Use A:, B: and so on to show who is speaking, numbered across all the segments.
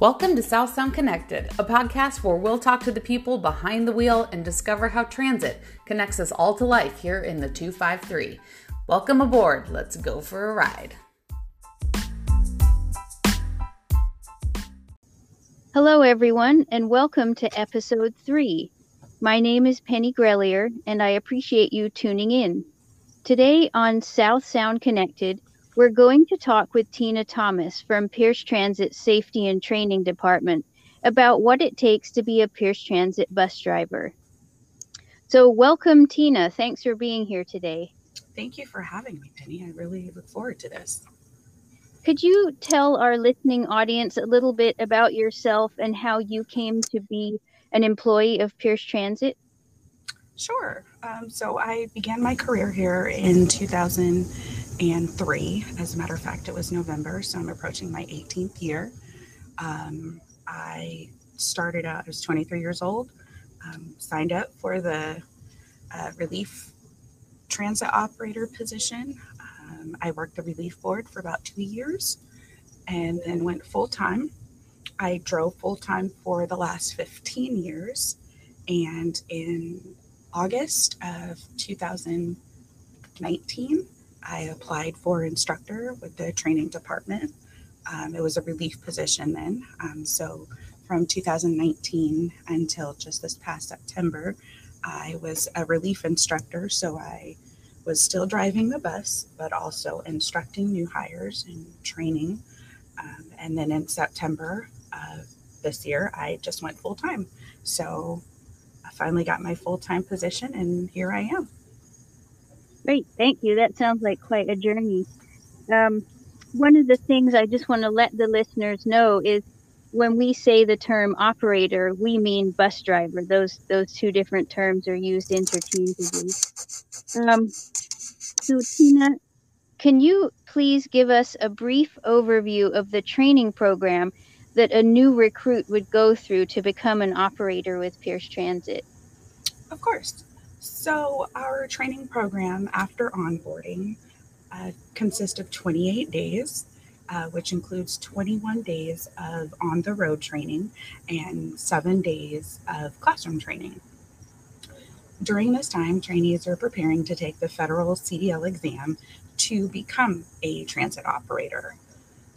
A: Welcome to South Sound Connected, a podcast where we'll talk to the people behind the wheel and discover how transit connects us all to life here in the 253. Welcome aboard. Let's go for a ride.
B: Hello, everyone, and welcome to episode three. My name is Penny Grelier, and I appreciate you tuning in. Today on South Sound Connected, we're going to talk with Tina Thomas from Pierce Transit Safety and Training Department about what it takes to be a Pierce Transit bus driver. So, welcome, Tina. Thanks for being here today.
C: Thank you for having me, Penny. I really look forward to this.
B: Could you tell our listening audience a little bit about yourself and how you came to be an employee of Pierce Transit?
C: Sure. Um, so I began my career here in 2003. As a matter of fact, it was November, so I'm approaching my 18th year. Um, I started out, I was 23 years old, um, signed up for the uh, relief transit operator position. Um, I worked the relief board for about two years and then went full time. I drove full time for the last 15 years. And in August of 2019, I applied for instructor with the training department. Um, it was a relief position then. Um, so from 2019 until just this past September, I was a relief instructor. So I was still driving the bus, but also instructing new hires and training. Um, and then in September of this year, I just went full time. So finally got my full time position, and here I am.
B: Great, thank you. That sounds like quite a journey. Um, one of the things I just want to let the listeners know is when we say the term operator, we mean bus driver. Those those two different terms are used interchangeably. Um, so Tina, can you please give us a brief overview of the training program that a new recruit would go through to become an operator with Pierce Transit?
C: Of course. So, our training program after onboarding uh, consists of 28 days, uh, which includes 21 days of on the road training and seven days of classroom training. During this time, trainees are preparing to take the federal CDL exam to become a transit operator.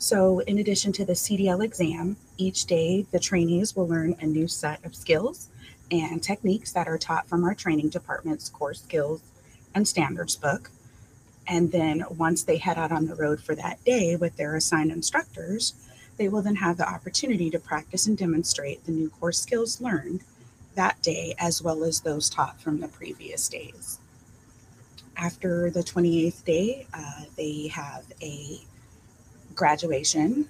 C: So, in addition to the CDL exam, each day the trainees will learn a new set of skills and techniques that are taught from our training department's core skills and standards book. And then once they head out on the road for that day with their assigned instructors, they will then have the opportunity to practice and demonstrate the new core skills learned that day as well as those taught from the previous days. After the 28th day, uh, they have a graduation,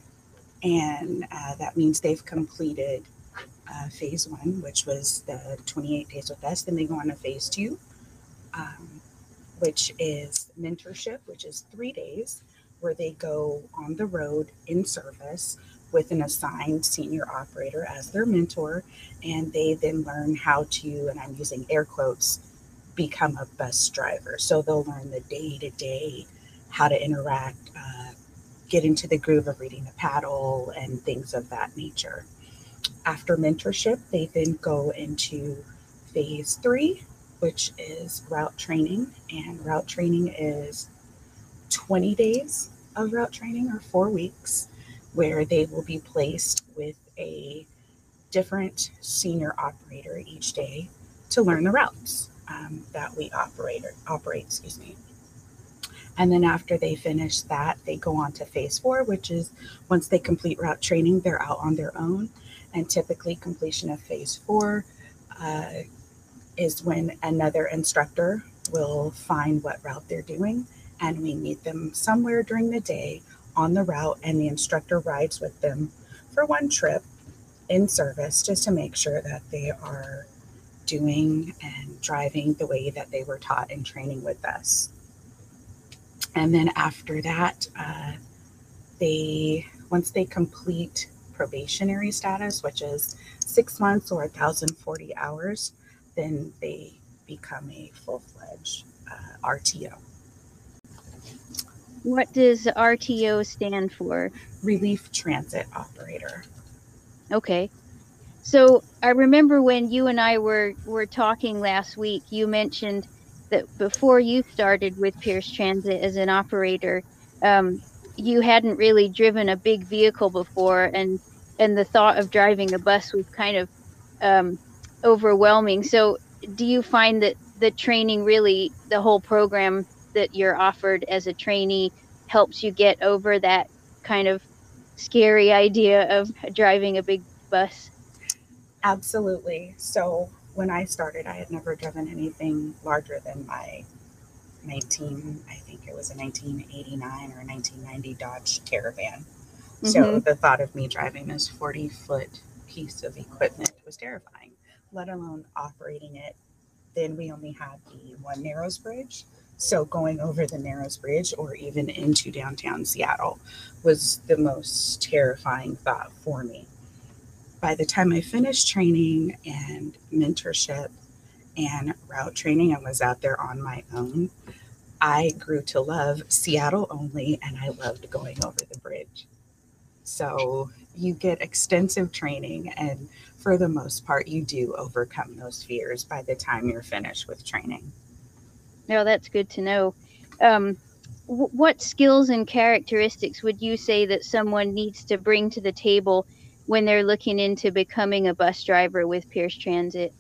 C: and uh, that means they've completed uh, phase one, which was the 28 days with us. Then they go on to phase two, um, which is mentorship, which is three days where they go on the road in service with an assigned senior operator as their mentor. And they then learn how to, and I'm using air quotes, become a bus driver. So they'll learn the day to day how to interact, uh, get into the groove of reading the paddle, and things of that nature. After mentorship, they then go into phase three, which is route training. And route training is 20 days of route training or four weeks, where they will be placed with a different senior operator each day to learn the routes um, that we operate, operate, excuse me. And then after they finish that, they go on to phase four, which is once they complete route training, they're out on their own and typically completion of phase four uh, is when another instructor will find what route they're doing and we meet them somewhere during the day on the route and the instructor rides with them for one trip in service just to make sure that they are doing and driving the way that they were taught in training with us. And then after that, uh, they once they complete probationary status, which is six months or 1,040 hours, then they become a full fledged uh, RTO.
B: What does RTO stand for?
C: Relief Transit Operator.
B: Okay. So I remember when you and I were were talking last week, you mentioned that before you started with Pierce Transit as an operator, um, you hadn't really driven a big vehicle before, and and the thought of driving a bus was kind of um, overwhelming. So, do you find that the training really, the whole program that you're offered as a trainee, helps you get over that kind of scary idea of driving a big bus?
C: Absolutely. So when I started, I had never driven anything larger than my 19, I think it was a 1989 or 1990 Dodge Caravan. Mm-hmm. So the thought of me driving this 40 foot piece of equipment was terrifying, let alone operating it. Then we only had the one Narrows Bridge. So going over the Narrows Bridge or even into downtown Seattle was the most terrifying thought for me. By the time I finished training and mentorship and route training and was out there on my own, I grew to love Seattle only and I loved going over the bridge. So you get extensive training, and for the most part, you do overcome those fears by the time you're finished with training.
B: No, that's good to know. Um, what skills and characteristics would you say that someone needs to bring to the table when they're looking into becoming a bus driver with Pierce Transit?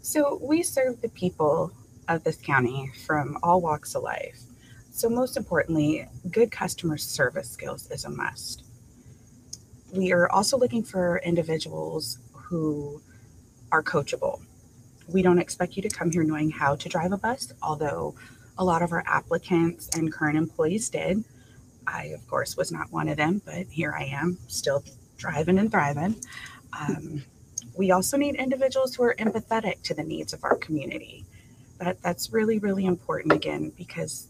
C: So, we serve the people of this county from all walks of life. So, most importantly, good customer service skills is a must. We are also looking for individuals who are coachable we don't expect you to come here knowing how to drive a bus, although a lot of our applicants and current employees did. I, of course, was not one of them, but here I am, still driving and thriving. Um, we also need individuals who are empathetic to the needs of our community. That, that's really, really important again because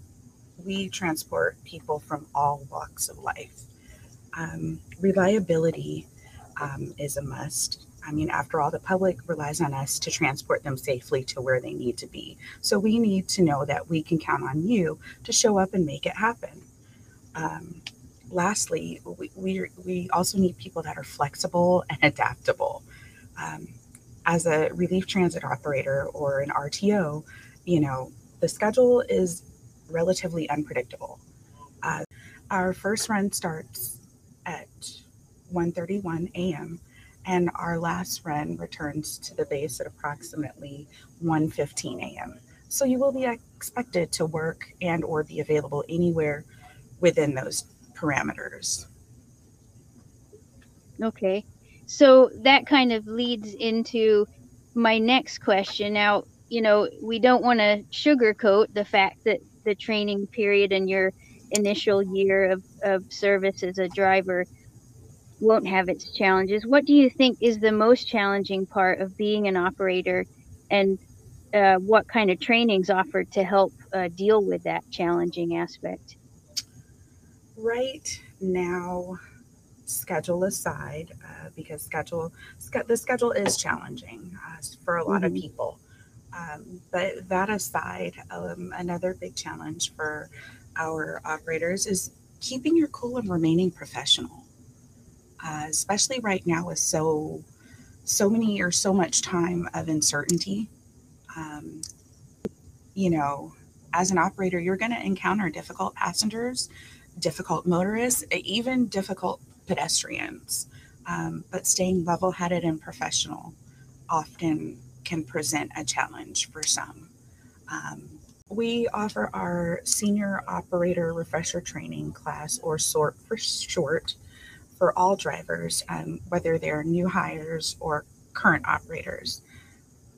C: we transport people from all walks of life. Um, reliability um, is a must. I mean, after all, the public relies on us to transport them safely to where they need to be. So we need to know that we can count on you to show up and make it happen. Um, lastly, we, we, we, also need people that are flexible and adaptable. Um, as a relief transit operator or an RTO, you know, the schedule is relatively unpredictable. Uh, our first run starts at 1:31 a.m and our last run returns to the base at approximately 1:15 a.m. So you will be expected to work and or be available anywhere within those parameters.
B: Okay. So that kind of leads into my next question. Now, you know, we don't want to sugarcoat the fact that the training period and your initial year of, of service as a driver won't have its challenges. What do you think is the most challenging part of being an operator, and uh, what kind of trainings offered to help uh, deal with that challenging aspect?
C: Right now, schedule aside, uh, because schedule the schedule is challenging uh, for a lot mm-hmm. of people. Um, but that aside, um, another big challenge for our operators is keeping your cool and remaining professional uh, especially right now with so so many or so much time of uncertainty. Um, you know, as an operator, you're going to encounter difficult passengers, difficult motorists, even difficult pedestrians. Um, but staying level headed and professional often can present a challenge for some. Um, we offer our senior operator refresher training class, or SORT for short, for all drivers, um, whether they're new hires or current operators.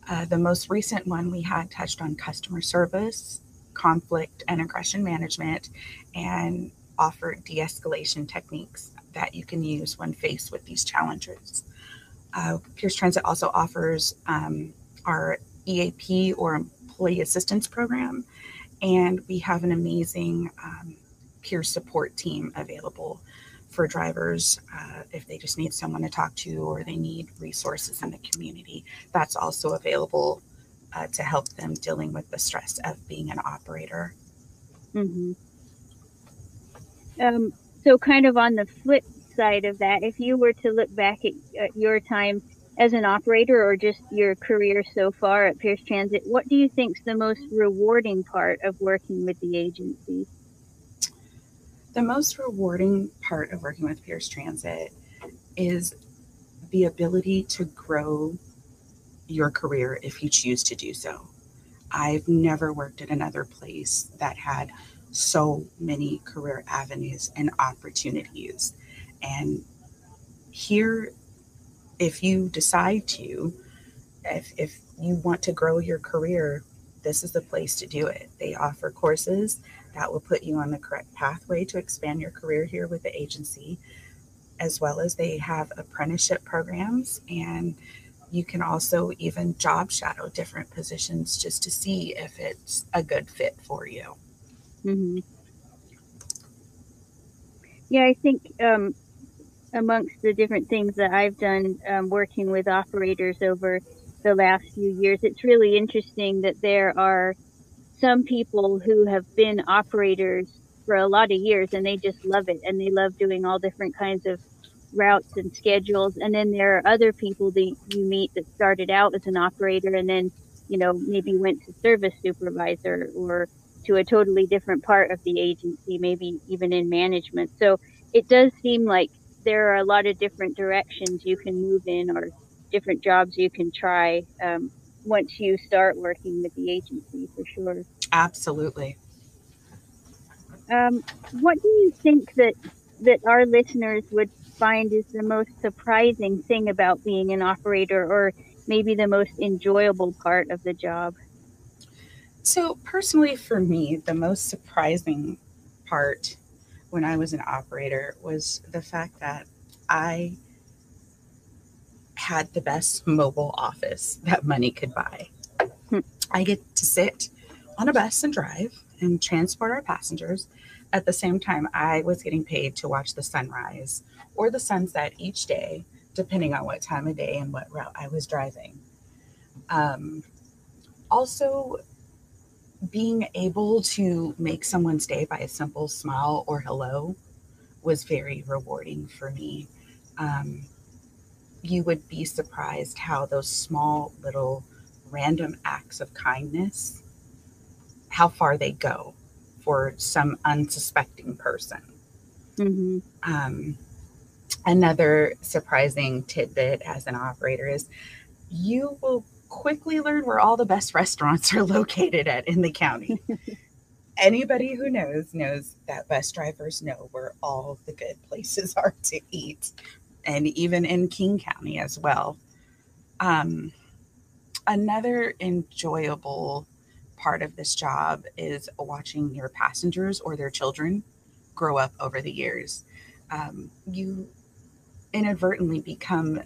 C: Uh, the most recent one we had touched on customer service, conflict and aggression management, and offered de escalation techniques that you can use when faced with these challenges. Uh, Pierce Transit also offers um, our EAP or Employee Assistance Program, and we have an amazing um, peer support team available for drivers uh, if they just need someone to talk to or they need resources in the community. That's also available uh, to help them dealing with the stress of being an operator.
B: Mm-hmm. Um, so, kind of on the flip side of that, if you were to look back at, at your time as an operator or just your career so far at Pierce Transit, what do you think is the most rewarding part of working with the agency?
C: The most rewarding part of working with Pierce Transit is the ability to grow your career if you choose to do so. I've never worked at another place that had so many career avenues and opportunities. And here, if you decide to, if, if you want to grow your career, this is the place to do it. They offer courses that will put you on the correct pathway to expand your career here with the agency, as well as they have apprenticeship programs and you can also even job shadow different positions just to see if it's a good fit for you.
B: Mm-hmm. Yeah, I think um, amongst the different things that I've done um, working with operators over the last few years, it's really interesting that there are some people who have been operators for a lot of years and they just love it and they love doing all different kinds of routes and schedules. And then there are other people that you meet that started out as an operator and then, you know, maybe went to service supervisor or to a totally different part of the agency, maybe even in management. So it does seem like there are a lot of different directions you can move in or different jobs you can try um, once you start working with the agency for sure.
C: Absolutely.
B: Um, what do you think that that our listeners would find is the most surprising thing about being an operator or maybe the most enjoyable part of the job?
C: So, personally, for me, the most surprising part when I was an operator was the fact that I had the best mobile office that money could buy. Hmm. I get to sit on a bus and drive and transport our passengers. At the same time, I was getting paid to watch the sunrise or the sunset each day, depending on what time of day and what route I was driving. Um, also, being able to make someone's day by a simple smile or hello was very rewarding for me. Um, you would be surprised how those small little random acts of kindness how far they go for some unsuspecting person mm-hmm. um, another surprising tidbit as an operator is you will quickly learn where all the best restaurants are located at in the county. Anybody who knows knows that bus drivers know where all the good places are to eat, and even in King County as well. Um, another enjoyable part of this job is watching your passengers or their children grow up over the years. Um, you inadvertently become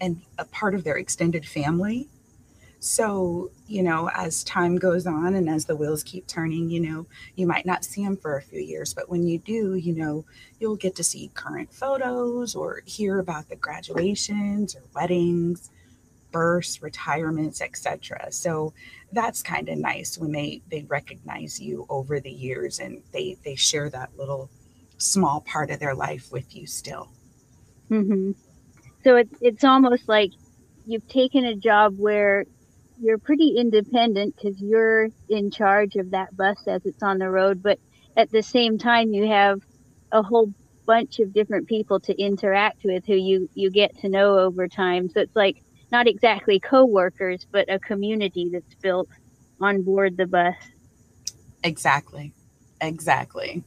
C: an, a part of their extended family. So, you know, as time goes on and as the wheels keep turning, you know, you might not see them for a few years, but when you do, you know, you'll get to see current photos or hear about the graduations or weddings, births, retirements, etc. So that's kind of nice when they they recognize you over the years and they they share that little small part of their life with you still.
B: Mm-hmm. So it's it's almost like you've taken a job where you're pretty independent because you're in charge of that bus as it's on the road, but at the same time you have a whole bunch of different people to interact with who you you get to know over time. So it's like not exactly co-workers, but a community that's built on board the bus.
C: Exactly. Exactly.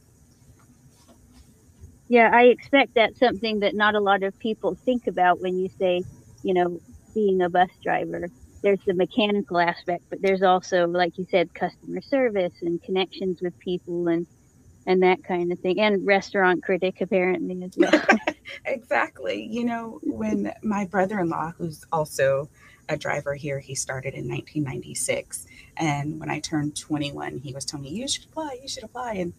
B: Yeah, I expect that's something that not a lot of people think about when you say, you know, being a bus driver. There's the mechanical aspect, but there's also, like you said, customer service and connections with people and and that kind of thing, and restaurant critic apparently as well.
C: exactly. You know, when my brother-in-law, who's also a driver here, he started in 1996, and when I turned 21, he was telling me, "You should apply. You should apply." And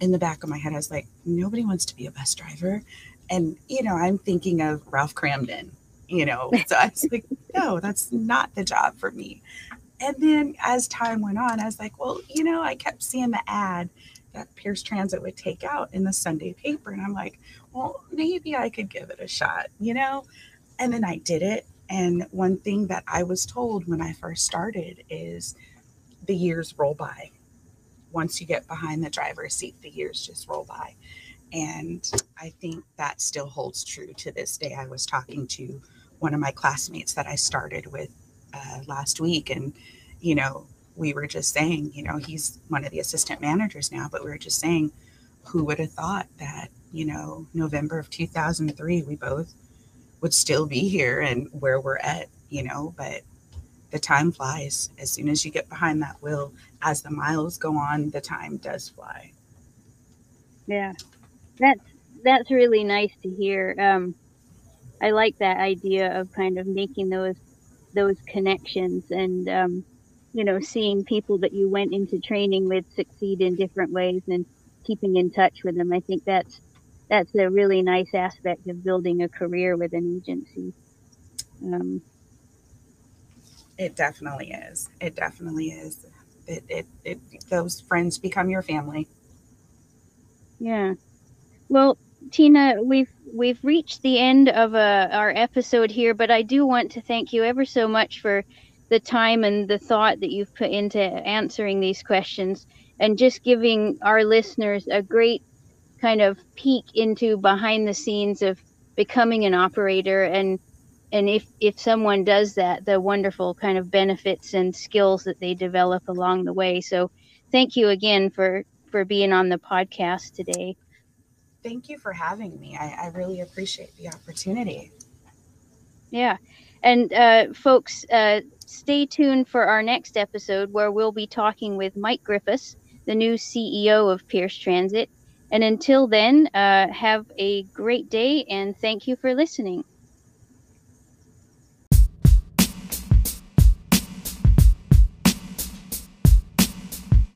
C: in the back of my head, I was like, nobody wants to be a bus driver. And, you know, I'm thinking of Ralph Kramden, you know, so I was like, no, that's not the job for me. And then as time went on, I was like, well, you know, I kept seeing the ad that Pierce Transit would take out in the Sunday paper. And I'm like, well, maybe I could give it a shot, you know? And then I did it. And one thing that I was told when I first started is the years roll by. Once you get behind the driver's seat, the years just roll by. And I think that still holds true to this day. I was talking to one of my classmates that I started with uh, last week, and, you know, we were just saying, you know, he's one of the assistant managers now, but we were just saying, who would have thought that, you know, November of 2003, we both would still be here and where we're at, you know, but the time flies. As soon as you get behind that wheel, as the miles go on, the time does fly.
B: Yeah, that's that's really nice to hear. Um, I like that idea of kind of making those those connections and um, you know seeing people that you went into training with succeed in different ways and keeping in touch with them. I think that's that's a really nice aspect of building a career with an agency. Um,
C: it definitely is. It definitely is. It, it, it, those friends become your family.
B: Yeah. Well, Tina, we've we've reached the end of uh, our episode here, but I do want to thank you ever so much for the time and the thought that you've put into answering these questions and just giving our listeners a great kind of peek into behind the scenes of becoming an operator and and if if someone does that the wonderful kind of benefits and skills that they develop along the way. So thank you again for for being on the podcast today
C: thank you for having me. I, I really appreciate the opportunity.
B: Yeah. And uh, folks uh, stay tuned for our next episode where we'll be talking with mike Griffus the new ceo of pierce transit. And until then, uh, have a great day and thank you for listening.